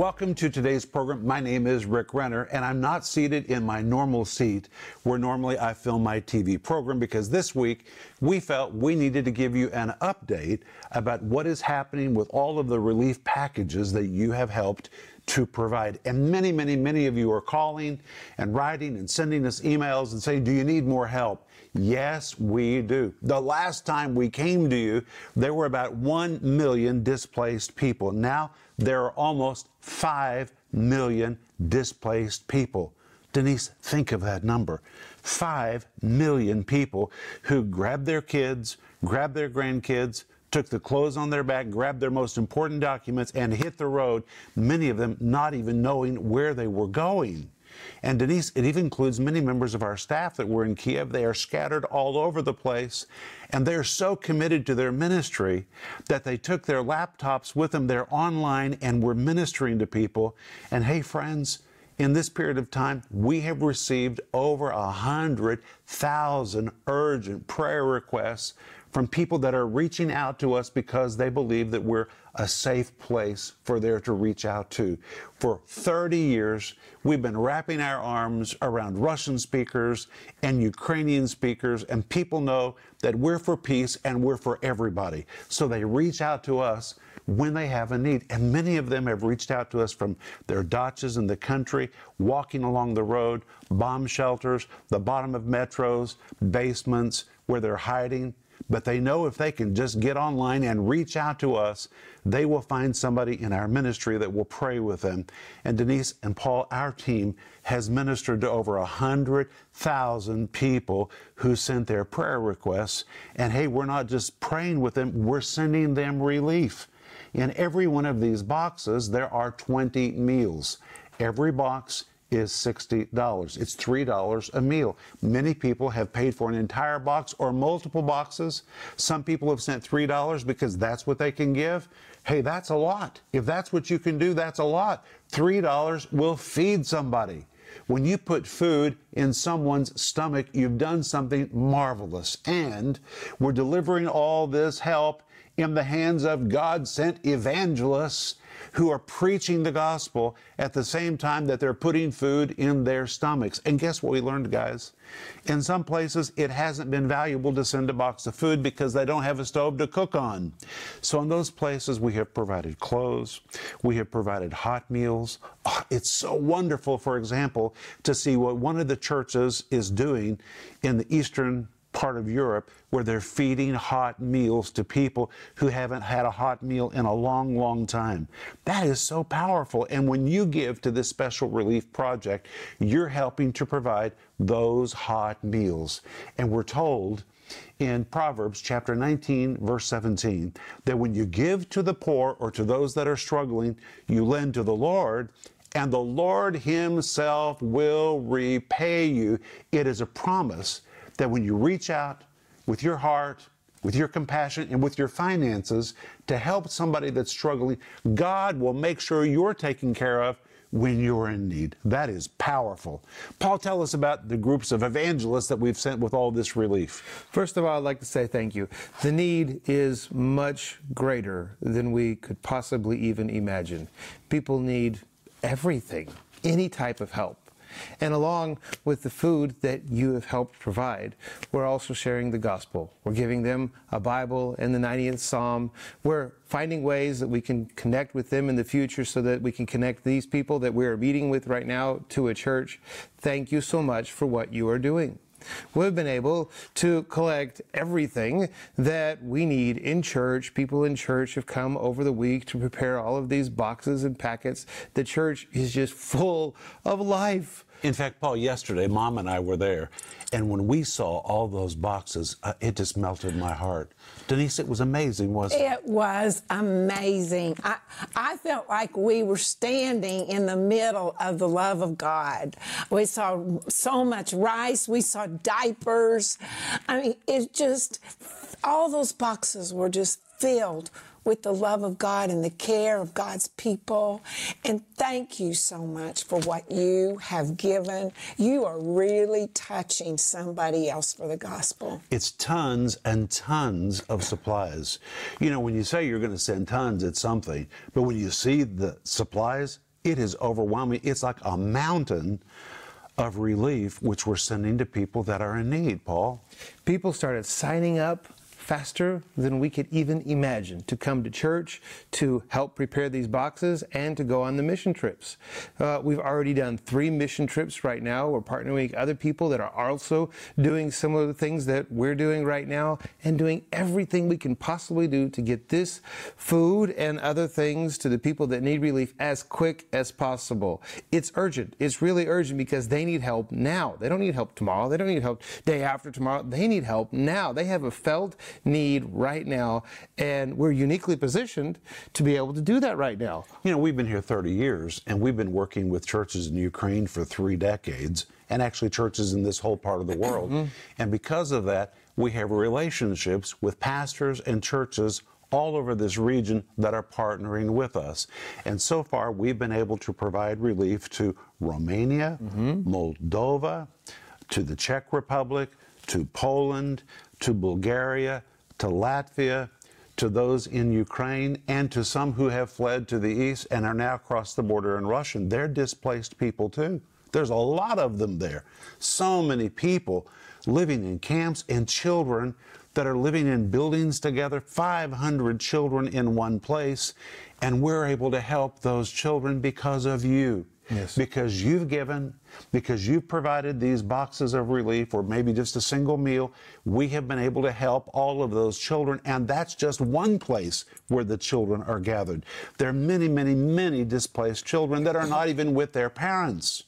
Welcome to today's program. My name is Rick Renner, and I'm not seated in my normal seat where normally I film my TV program because this week we felt we needed to give you an update about what is happening with all of the relief packages that you have helped to provide. And many, many, many of you are calling and writing and sending us emails and saying, Do you need more help? Yes, we do. The last time we came to you, there were about 1 million displaced people. Now, there are almost 5 million displaced people. Denise, think of that number. 5 million people who grabbed their kids, grabbed their grandkids, took the clothes on their back, grabbed their most important documents, and hit the road, many of them not even knowing where they were going. And Denise, it even includes many members of our staff that were in Kiev. They are scattered all over the place. And they're so committed to their ministry that they took their laptops with them. They're online and were ministering to people. And hey, friends, in this period of time, we have received over a hundred thousand urgent prayer requests from people that are reaching out to us because they believe that we're a safe place for there to reach out to. For 30 years, we've been wrapping our arms around Russian speakers and Ukrainian speakers, and people know that we're for peace and we're for everybody. So they reach out to us when they have a need. And many of them have reached out to us from their dachas in the country, walking along the road, bomb shelters, the bottom of metros, basements where they're hiding. But they know if they can just get online and reach out to us, they will find somebody in our ministry that will pray with them. And Denise and Paul, our team, has ministered to over a hundred thousand people who sent their prayer requests. And hey, we're not just praying with them, we're sending them relief. In every one of these boxes, there are 20 meals. Every box is $60. It's $3 a meal. Many people have paid for an entire box or multiple boxes. Some people have sent $3 because that's what they can give. Hey, that's a lot. If that's what you can do, that's a lot. $3 will feed somebody. When you put food in someone's stomach, you've done something marvelous. And we're delivering all this help in the hands of God sent evangelists who are preaching the gospel at the same time that they're putting food in their stomachs. And guess what we learned, guys? In some places, it hasn't been valuable to send a box of food because they don't have a stove to cook on. So, in those places, we have provided clothes, we have provided hot meals. Oh, it's so wonderful, for example, to see what one of the churches is doing in the eastern part of Europe where they're feeding hot meals to people who haven't had a hot meal in a long, long time. That is so powerful. And when you give to this special relief project, you're helping to provide those hot meals. And we're told in Proverbs chapter 19, verse 17, that when you give to the poor or to those that are struggling, you lend to the Lord, and the Lord Himself will repay you. It is a promise that when you reach out with your heart, with your compassion, and with your finances to help somebody that's struggling, God will make sure you're taken care of when you're in need. That is powerful. Paul, tell us about the groups of evangelists that we've sent with all this relief. First of all, I'd like to say thank you. The need is much greater than we could possibly even imagine. People need everything, any type of help. And along with the food that you have helped provide, we're also sharing the gospel. We're giving them a Bible and the 90th Psalm. We're finding ways that we can connect with them in the future so that we can connect these people that we're meeting with right now to a church. Thank you so much for what you are doing. We've been able to collect everything that we need in church. People in church have come over the week to prepare all of these boxes and packets. The church is just full of life. In fact, Paul, yesterday, Mom and I were there, and when we saw all those boxes, uh, it just melted my heart. Denise, it was amazing, wasn't it? It was amazing. I, I felt like we were standing in the middle of the love of God. We saw so much rice, we saw diapers. I mean, it just, all those boxes were just filled with the love of God and the care of God's people. And thank you so much for what you have given. You are really touching somebody else for the gospel. It's tons and tons of supplies. You know, when you say you're going to send tons, it's something. But when you see the supplies, it is overwhelming. It's like a mountain of relief, which we're sending to people that are in need, Paul. People started signing up faster than we could even imagine to come to church, to help prepare these boxes, and to go on the mission trips. Uh, we've already done three mission trips right now. We're partnering with other people that are also doing similar things that we're doing right now and doing everything we can possibly do to get this food and other things to the people that need relief as quick as possible. It's urgent. It's really urgent because they need help now. They don't need help tomorrow. They don't need help day after tomorrow. They need help now. They have a felt need right now, and we're uniquely positioned to be able to do that right now. You know, we've been here 30 years, and we've been working with churches in Ukraine for three decades, and actually churches in this whole part of the world. Mm-hmm. And because of that, we have relationships with pastors and churches all over this region that are partnering with us. And so far, we've been able to provide relief to Romania, mm-hmm. Moldova, to the Czech Republic, to Poland, to Bulgaria, to Latvia, to those in Ukraine, and to some who have fled to the east and are now across the border in Russia. They're displaced people too. There's a lot of them there. So many people living in camps and children that are living in buildings together, 500 children in one place, and we're able to help those children because of you. Yes. Because you've given, because you've provided these boxes of relief or maybe just a single meal, we have been able to help all of those children. And that's just one place where the children are gathered. There are many, many, many displaced children that are not even with their parents.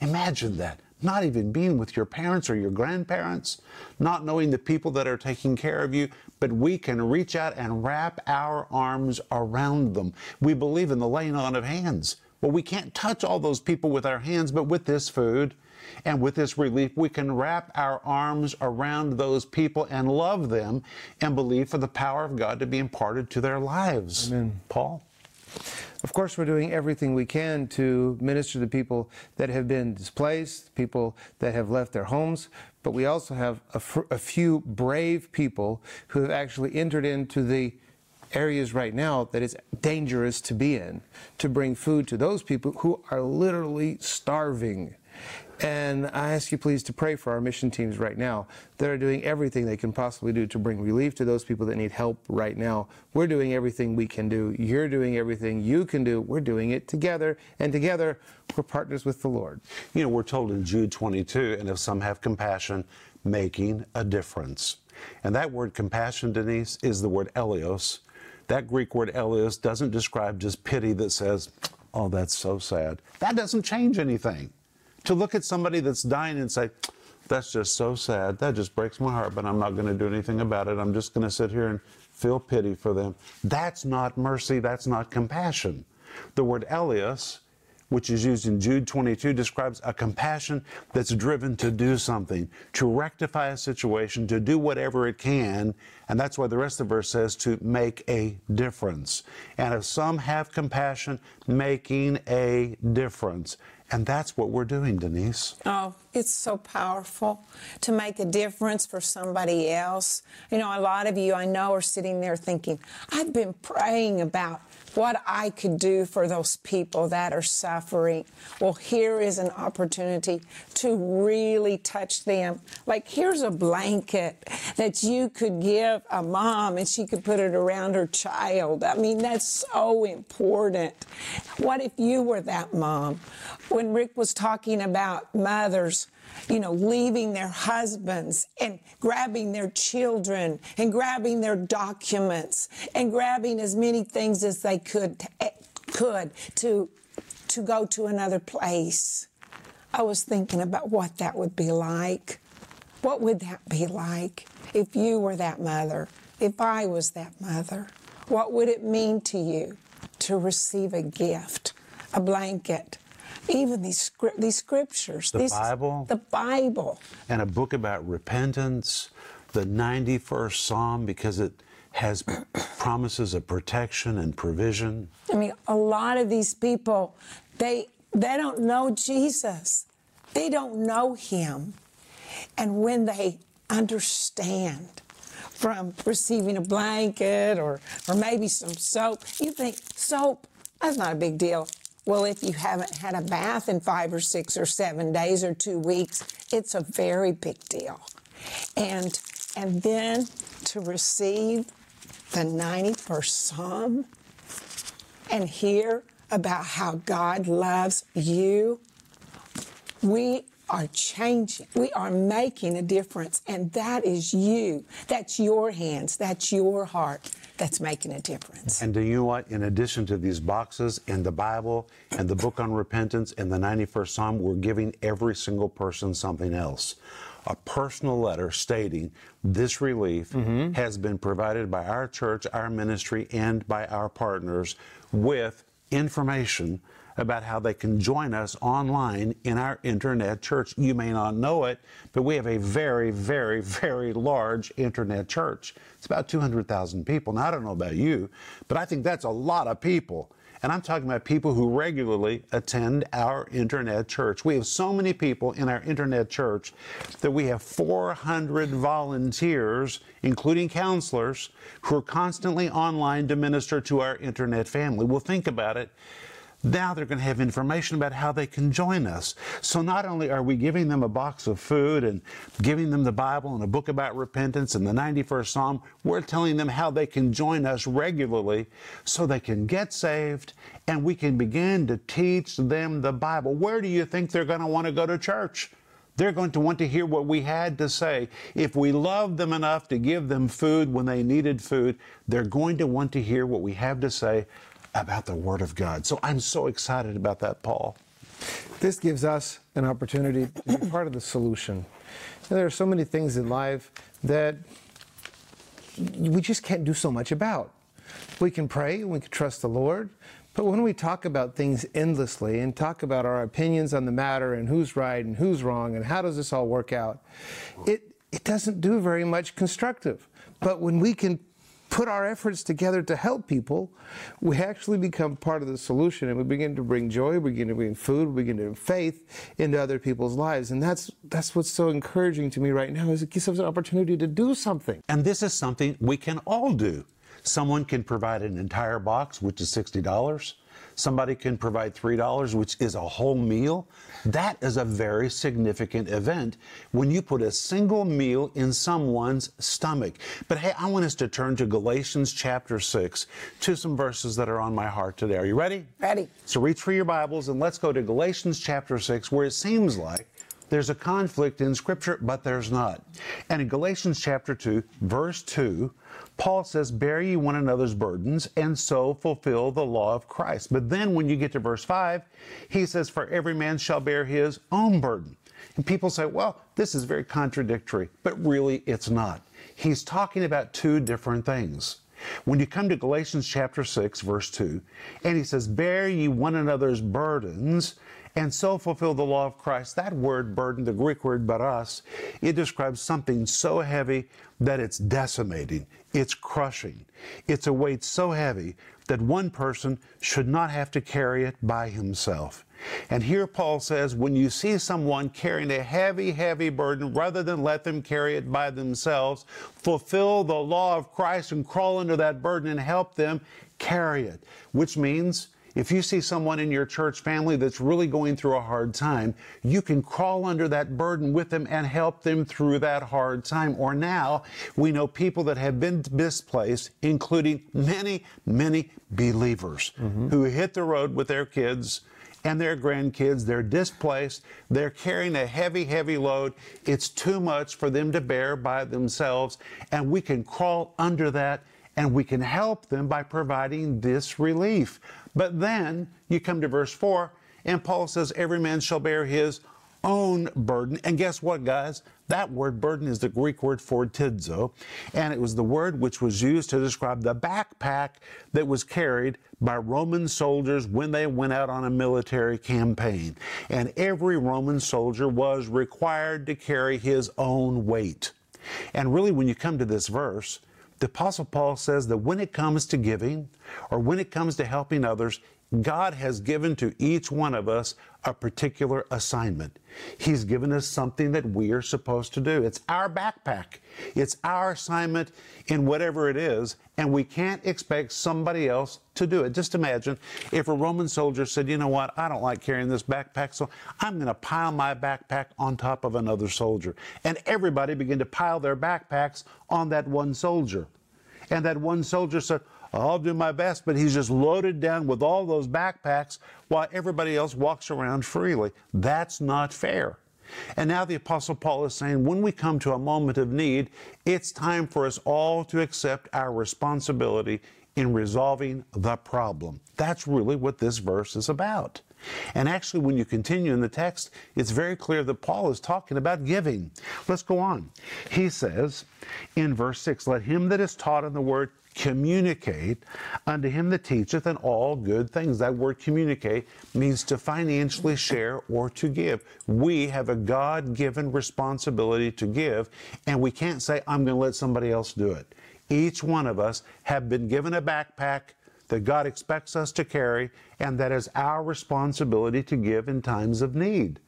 Imagine that. Not even being with your parents or your grandparents, not knowing the people that are taking care of you, but we can reach out and wrap our arms around them. We believe in the laying on of hands. Well, we can't touch all those people with our hands, but with this food and with this relief, we can wrap our arms around those people and love them and believe for the power of God to be imparted to their lives. Amen. Paul? Of course, we're doing everything we can to minister to people that have been displaced, people that have left their homes, but we also have a, few brave people who have actually entered into the areas right now that it's dangerous to be in to bring food to those people who are literally starving. And I ask you please to pray for our mission teams right now that are doing everything they can possibly do to bring relief to those people that need help right now. We're doing everything we can do. You're doing everything you can do. We're doing it together. And together, we're partners with the Lord. You know, we're told in Jude 22, and if some have compassion, making a difference. And that word compassion, Denise, is the word eleos, that Greek word eleos doesn't describe just pity that says, oh, that's so sad. That doesn't change anything. To look at somebody that's dying and say, that's just so sad, that just breaks my heart, but I'm not going to do anything about it. I'm just going to sit here and feel pity for them. That's not mercy, that's not compassion. The word eleos which is used in Jude 22, describes a compassion that's driven to do something, to rectify a situation, to do whatever it can. And that's why the rest of the verse says to make a difference. And if some have compassion, making a difference. And that's what we're doing, Denise. Oh, it's so powerful to make a difference for somebody else. You know, a lot of you I know are sitting there thinking, I've been praying about what I could do for those people that are suffering. Well, here is an opportunity to really touch them. Like, here's a blanket that you could give a mom and she could put it around her child. I mean, that's so important. What if you were that mom? When Rick was talking about mothers, you know, leaving their husbands and grabbing their children and grabbing their documents and grabbing as many things as they could eh, could to to go to another place. I was thinking about what that would be like. What would that be like if you were that mother? If I was that mother? What would it mean to you to receive a gift, a blanket, even these these scriptures, the these, Bible, the Bible, and a book about repentance, the 91st Psalm, because it has promises of protection and provision. I mean, a lot of these people, they they don't know Jesus, they don't know Him, and when they understand from receiving a blanket or or maybe some soap, you think soap that's not a big deal Well, if you haven't had a bath in five or six or seven days or two weeks, it's a very big deal. And and then to receive the 91st Psalm and hear about how God loves you, we are changing. We are making a difference. And that is you. That's your hands. That's your heart that's making a difference. And do you know what? In addition to these boxes and the Bible and the book on repentance and the 91st Psalm, we're giving every single person something else. A personal letter stating this relief mm-hmm. has been provided by our church, our ministry, and by our partners with information about how they can join us online in our internet church. You may not know it, but we have a very, very, very large internet church. It's about 200,000 people. Now, I don't know about you, but I think that's a lot of people. And I'm talking about people who regularly attend our internet church. We have so many people in our internet church that we have 400 volunteers, including counselors, who are constantly online to minister to our internet family. Well, think about it. Now they're going to have information about how they can join us. So not only are we giving them a box of food and giving them the Bible and a book about repentance and the 91st Psalm, we're telling them how they can join us regularly so they can get saved and we can begin to teach them the Bible. Where do you think they're going to want to go to church? They're going to want to hear what we had to say. If we loved them enough to give them food when they needed food, they're going to want to hear what we have to say about the Word of God. So I'm so excited about that, Paul. This gives us an opportunity to be part of the solution. there are so many things in life that we just can't do so much about. We can pray, we can trust the Lord, but when we talk about things endlessly and talk about our opinions on the matter and who's right and who's wrong and how does this all work out, it, it doesn't do very much constructive. But when we can put our efforts together to help people, we actually become part of the solution and we begin to bring joy, we begin to bring food, we begin to bring faith into other people's lives. And that's that's what's so encouraging to me right now is it gives us an opportunity to do something. And this is something we can all do. Someone can provide an entire box, which is $60. Somebody can provide $3, which is a whole meal. That is a very significant event when you put a single meal in someone's stomach. But hey, I want us to turn to Galatians chapter 6 to some verses that are on my heart today. Are you ready? Ready. So reach for your Bibles and let's go to Galatians chapter 6, where it seems like there's a conflict in Scripture, but there's not. And in Galatians chapter 2, verse 2, Paul says, Bear ye one another's burdens, and so fulfill the law of Christ. But then when you get to verse 5, he says, For every man shall bear his own burden. And people say, Well, this is very contradictory, but really it's not. He's talking about two different things. When you come to Galatians chapter 6, verse 2, and he says, Bear ye one another's burdens, and so fulfill the law of Christ. That word burden, the Greek word baros, it describes something so heavy that it's decimating, it's crushing. It's a weight so heavy that one person should not have to carry it by himself. And here Paul says, when you see someone carrying a heavy, heavy burden, rather than let them carry it by themselves, fulfill the law of Christ and crawl under that burden and help them carry it, which means if you see someone in your church family that's really going through a hard time, you can crawl under that burden with them and help them through that hard time. Or now, we know people that have been displaced, including many, many believers mm-hmm. who hit the road with their kids and their grandkids. They're displaced. They're carrying a heavy, heavy load. It's too much for them to bear by themselves. And we can crawl under that and we can help them by providing this relief. But then you come to verse 4, and Paul says, Every man shall bear his own burden. And guess what, guys? That word burden is the Greek word fortizo, and it was the word which was used to describe the backpack that was carried by Roman soldiers when they went out on a military campaign. And every Roman soldier was required to carry his own weight. And really, when you come to this verse, the Apostle Paul says that when it comes to giving or when it comes to helping others, God has given to each one of us a particular assignment. He's given us something that we are supposed to do. It's our backpack, it's our assignment in whatever it is, and we can't expect somebody else to do it. Just imagine if a Roman soldier said, You know what, I don't like carrying this backpack, so I'm going to pile my backpack on top of another soldier. And everybody began to pile their backpacks on that one soldier. And that one soldier said, I'll do my best, but he's just loaded down with all those backpacks while everybody else walks around freely. That's not fair. And now the Apostle Paul is saying when we come to a moment of need, it's time for us all to accept our responsibility in resolving the problem. That's really what this verse is about. And actually, when you continue in the text, it's very clear that Paul is talking about giving. Let's go on. He says in verse 6 Let him that is taught in the word communicate unto him that teacheth in all good things. That word communicate means to financially share or to give. We have a God given responsibility to give, and we can't say, I'm going to let somebody else do it. Each one of us have been given a backpack that God expects us to carry, and that is our responsibility to give in times of need.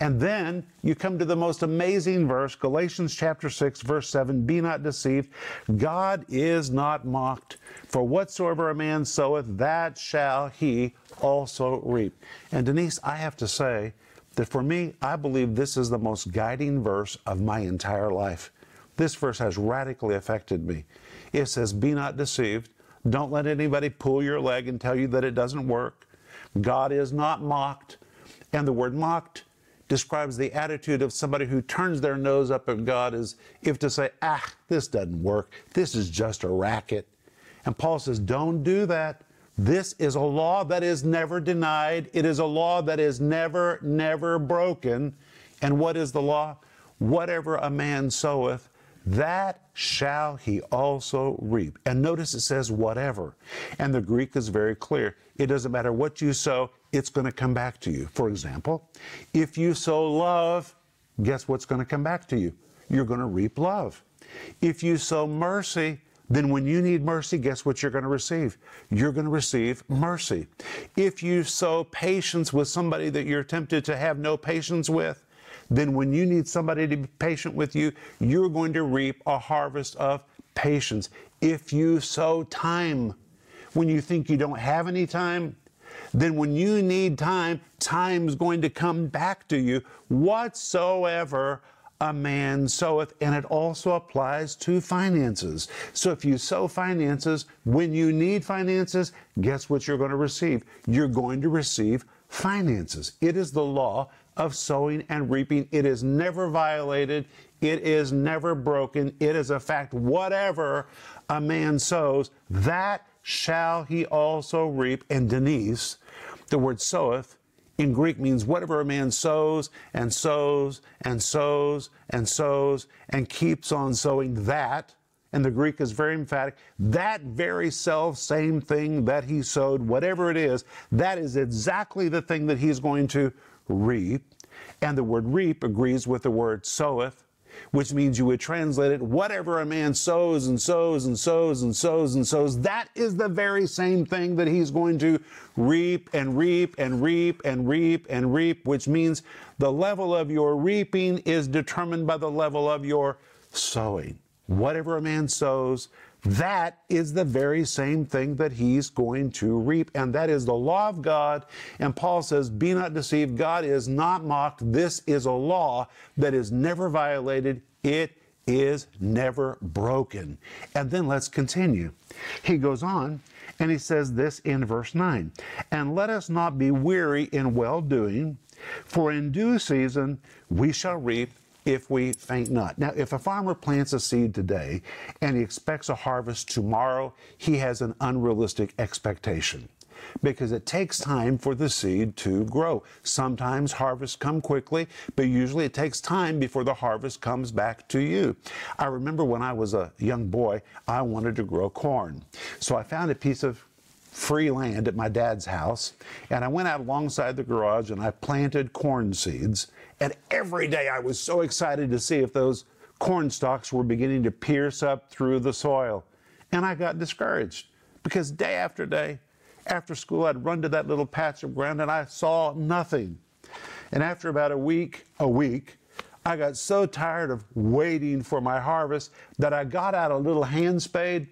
And then you come to the most amazing verse, Galatians chapter 6, verse 7 Be not deceived. God is not mocked. For whatsoever a man soweth, that shall he also reap. And Denise, I have to say that for me, I believe this is the most guiding verse of my entire life. This verse has radically affected me. It says, Be not deceived. Don't let anybody pull your leg and tell you that it doesn't work. God is not mocked. And the word mocked describes the attitude of somebody who turns their nose up at God as if to say, ah, this doesn't work. This is just a racket. And Paul says, don't do that. This is a law that is never denied. It is a law that is never, never broken. And what is the law? Whatever a man soweth, that shall he also reap. And notice it says whatever. And the Greek is very clear. It doesn't matter what you sow, it's going to come back to you. For example, if you sow love, guess what's going to come back to you? You're going to reap love. If you sow mercy, then when you need mercy, guess what you're going to receive? You're going to receive mercy. If you sow patience with somebody that you're tempted to have no patience with, then when you need somebody to be patient with you, you're going to reap a harvest of patience. If you sow time when you think you don't have any time, then when you need time, time is going to come back to you whatsoever a man soweth, and it also applies to finances. So if you sow finances, when you need finances, guess what you're going to receive? You're going to receive finances. It is the law of sowing and reaping. It is never violated. It is never broken. It is a fact. Whatever a man sows, that shall he also reap. And Denise, the word soweth in Greek means whatever a man sows and sows and sows and sows and keeps on sowing that. And the Greek is very emphatic. That very self same thing that he sowed, whatever it is, that is exactly the thing that he's going to reap. And the word reap agrees with the word soweth, which means you would translate it whatever a man sows and sows and sows and sows and sows, that is the very same thing that he's going to reap and reap and reap and reap and reap, which means the level of your reaping is determined by the level of your sowing. Whatever a man sows, that is the very same thing that he's going to reap, and that is the law of God. And Paul says, Be not deceived, God is not mocked. This is a law that is never violated, it is never broken. And then let's continue. He goes on and he says this in verse 9 And let us not be weary in well doing, for in due season we shall reap if we faint not. Now, if a farmer plants a seed today and he expects a harvest tomorrow, he has an unrealistic expectation because it takes time for the seed to grow. Sometimes harvests come quickly, but usually it takes time before the harvest comes back to you. I remember when I was a young boy, I wanted to grow corn. So I found a piece of free land at my dad's house, and I went out alongside the garage and I planted corn seeds. And every day I was so excited to see if those corn stalks were beginning to pierce up through the soil. And I got discouraged because day after day, After school, I'd run to that little patch of ground and I saw nothing. And after about a week, a week, I got so tired of waiting for my harvest that I got out a little hand spade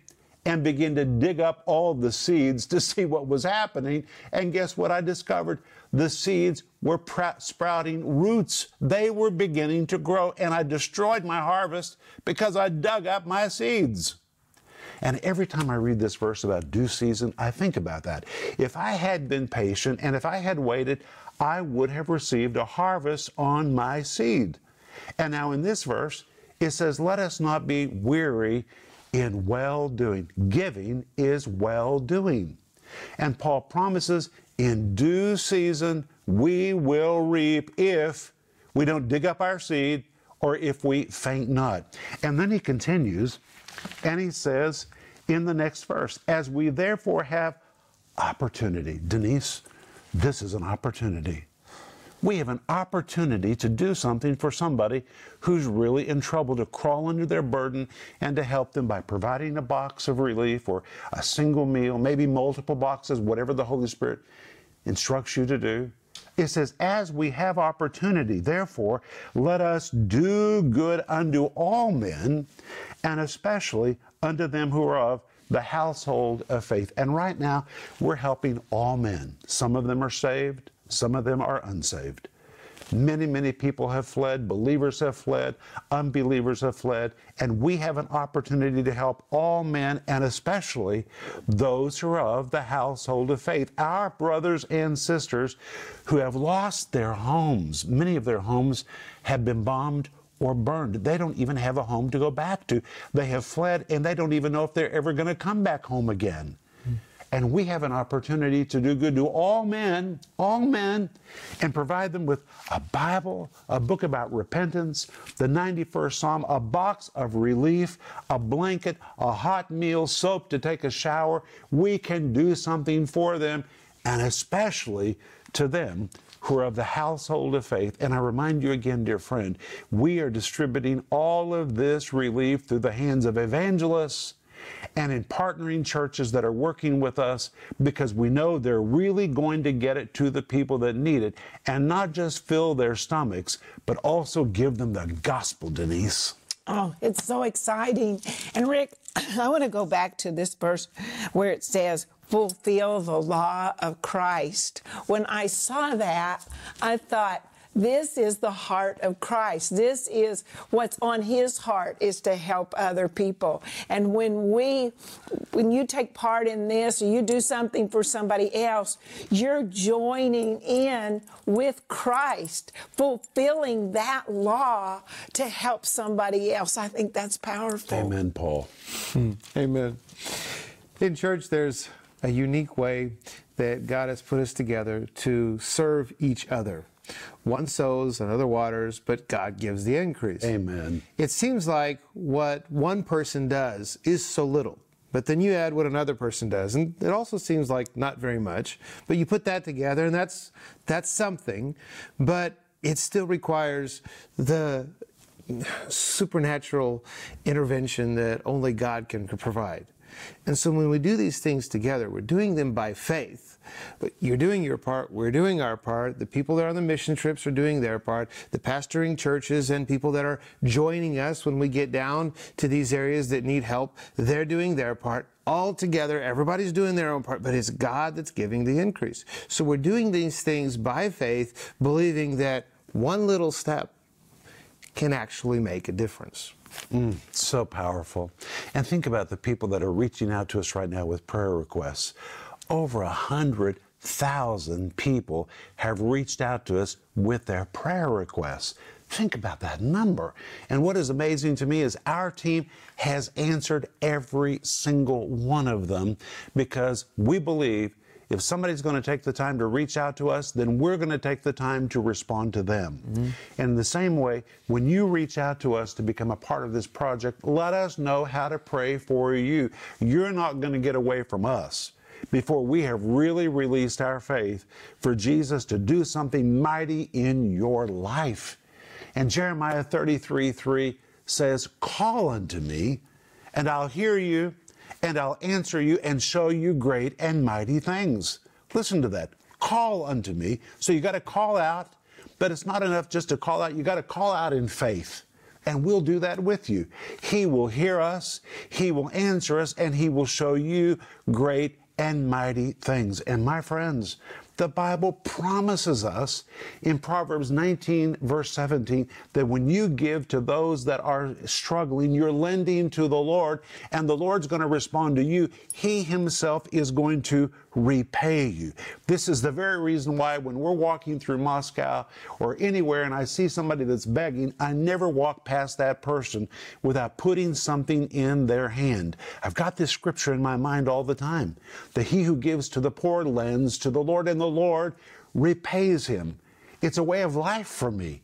and begin to dig up all the seeds to see what was happening. And guess what I discovered? The seeds were sprouting roots. They were beginning to grow, and I destroyed my harvest because I dug up my seeds. And every time I read this verse about due season, I think about that. If I had been patient and if I had waited, I would have received a harvest on my seed. And now in this verse, it says, Let us not be weary in well doing. Giving is well doing. And Paul promises, in due season, we will reap if we don't dig up our seed or if we faint not. And then he continues, and he says in the next verse, as we therefore have opportunity. Denise, this is an opportunity. We have an opportunity to do something for somebody who's really in trouble, to crawl under their burden and to help them by providing a box of relief or a single meal, maybe multiple boxes, whatever the Holy Spirit instructs you to do. It says, as we have opportunity, therefore, let us do good unto all men, and especially unto them who are of the household of faith. And right now, we're helping all men. Some of them are saved, some of them are unsaved. Many, many people have fled, believers have fled, unbelievers have fled, and we have an opportunity to help all men and especially those who are of the household of faith, our brothers and sisters who have lost their homes. Many of their homes have been bombed or burned. They don't even have a home to go back to. They have fled and they don't even know if they're ever going to come back home again. And we have an opportunity to do good to all men, all men, and provide them with a Bible, a book about repentance, the 91st Psalm, a box of relief, a blanket, a hot meal, soap to take a shower. We can do something for them, and especially to them who are of the household of faith. And I remind you again, dear friend, we are distributing all of this relief through the hands of evangelists and in partnering churches that are working with us because we know they're really going to get it to the people that need it and not just fill their stomachs, but also give them the gospel, Denise. Oh, it's so exciting. And Rick, I want to go back to this verse where it says, fulfill the law of Christ. When I saw that, I thought, this is the heart of Christ. This is what's on his heart is to help other people. And when we when you take part in this or you do something for somebody else, you're joining in with Christ, fulfilling that law to help somebody else. I think that's powerful. Amen, Paul. Hmm. Amen. In church there's a unique way that God has put us together to serve each other. One sows, another waters, but God gives the increase. Amen. It seems like what one person does is so little. But then you add what another person does, and it also seems like not very much. But you put that together, and that's that's something. But it still requires the supernatural intervention that only God can provide. And so when we do these things together, we're doing them by faith. But you're doing your part, we're doing our part. The people that are on the mission trips are doing their part. The pastoring churches and people that are joining us when we get down to these areas that need help, they're doing their part. All together, everybody's doing their own part, but it's God that's giving the increase. So we're doing these things by faith, believing that one little step can actually make a difference. Mm, so powerful. And think about the people that are reaching out to us right now with prayer requests. Over a hundred thousand people have reached out to us with their prayer requests. Think about that number. And what is amazing to me is our team has answered every single one of them because we believe if somebody's going to take the time to reach out to us, then we're going to take the time to respond to them. Mm-hmm. And in the same way, when you reach out to us to become a part of this project, let us know how to pray for you. You're not going to get away from us before we have really released our faith for Jesus to do something mighty in your life. And Jeremiah 33 3 says, Call unto me, and I'll hear you and I'll answer you and show you great and mighty things. Listen to that. Call unto me. So you got to call out, but it's not enough just to call out. You got to call out in faith. And we'll do that with you. He will hear us, He will answer us, and He will show you great and mighty things. And my friends, the Bible promises us in Proverbs 19, verse 17, that when you give to those that are struggling, you're lending to the Lord, and the Lord's going to respond to you. He Himself is going to repay you. This is the very reason why when we're walking through Moscow or anywhere and I see somebody that's begging, I never walk past that person without putting something in their hand. I've got this scripture in my mind all the time that he who gives to the poor lends to the Lord, and the Lord repays him. It's a way of life for me.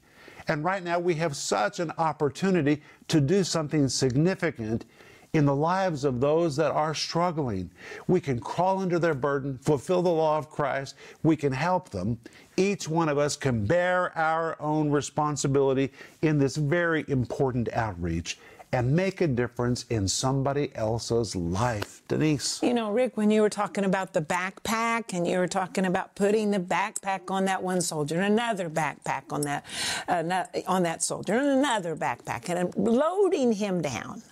And right now we have such an opportunity to do something significant in the lives of those that are struggling. We can crawl under their burden, fulfill the law of Christ. We can help them. Each one of us can bear our own responsibility in this very important outreach and make a difference in somebody else's life. Denise. You know, Rick, when you were talking about the backpack and you were talking about putting the backpack on that one soldier and another backpack on that uh, on that soldier and another backpack and loading him down.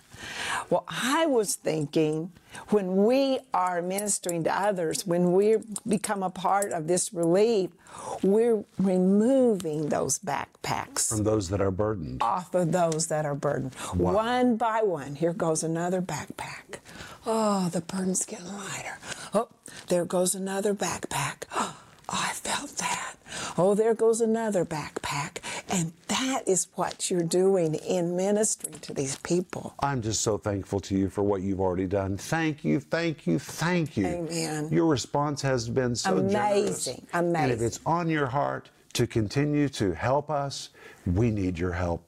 Well, I was thinking when we are ministering to others, when we become a part of this relief, we're removing those backpacks from those that are burdened. Off of those that are burdened. Wow. One by one. Here goes another backpack. Oh, the burden's getting lighter. Oh, there goes another backpack. Oh, I felt that. Oh, there goes another backpack. And that is what you're doing in ministry to these people. I'm just so thankful to you for what you've already done. Thank you, thank you, thank you. Amen. Your response has been so amazing, generous. amazing. And if it's on your heart to continue to help us, we need your help.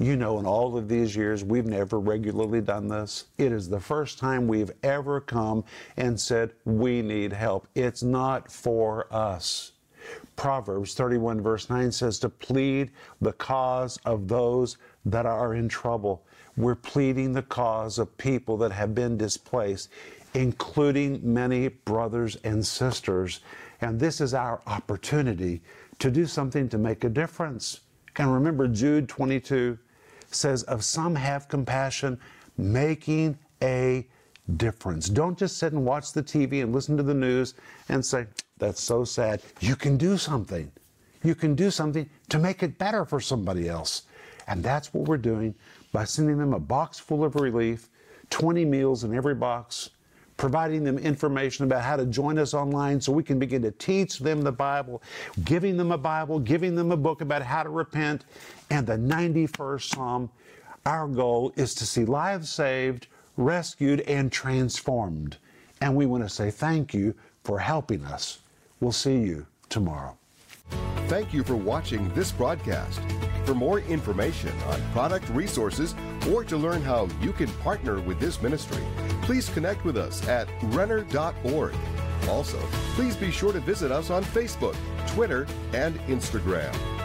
You know, in all of these years, we've never regularly done this. It is the first time we've ever come and said, We need help. It's not for us. Proverbs 31, verse 9 says to plead the cause of those that are in trouble. We're pleading the cause of people that have been displaced, including many brothers and sisters. And this is our opportunity to do something to make a difference. And remember, Jude 22 says, Of some have compassion, making a difference. Don't just sit and watch the TV and listen to the news and say, That's so sad. You can do something. You can do something to make it better for somebody else. And that's what we're doing by sending them a box full of relief, 20 meals in every box, providing them information about how to join us online so we can begin to teach them the Bible, giving them a Bible, giving them a book about how to repent, and the 91st Psalm. Our goal is to see lives saved, rescued, and transformed. And we want to say thank you for helping us. We'll see you tomorrow. Thank you for watching this broadcast. For more information on product resources or to learn how you can partner with this ministry, please connect with us at renner.org. Also, please be sure to visit us on Facebook, Twitter, and Instagram.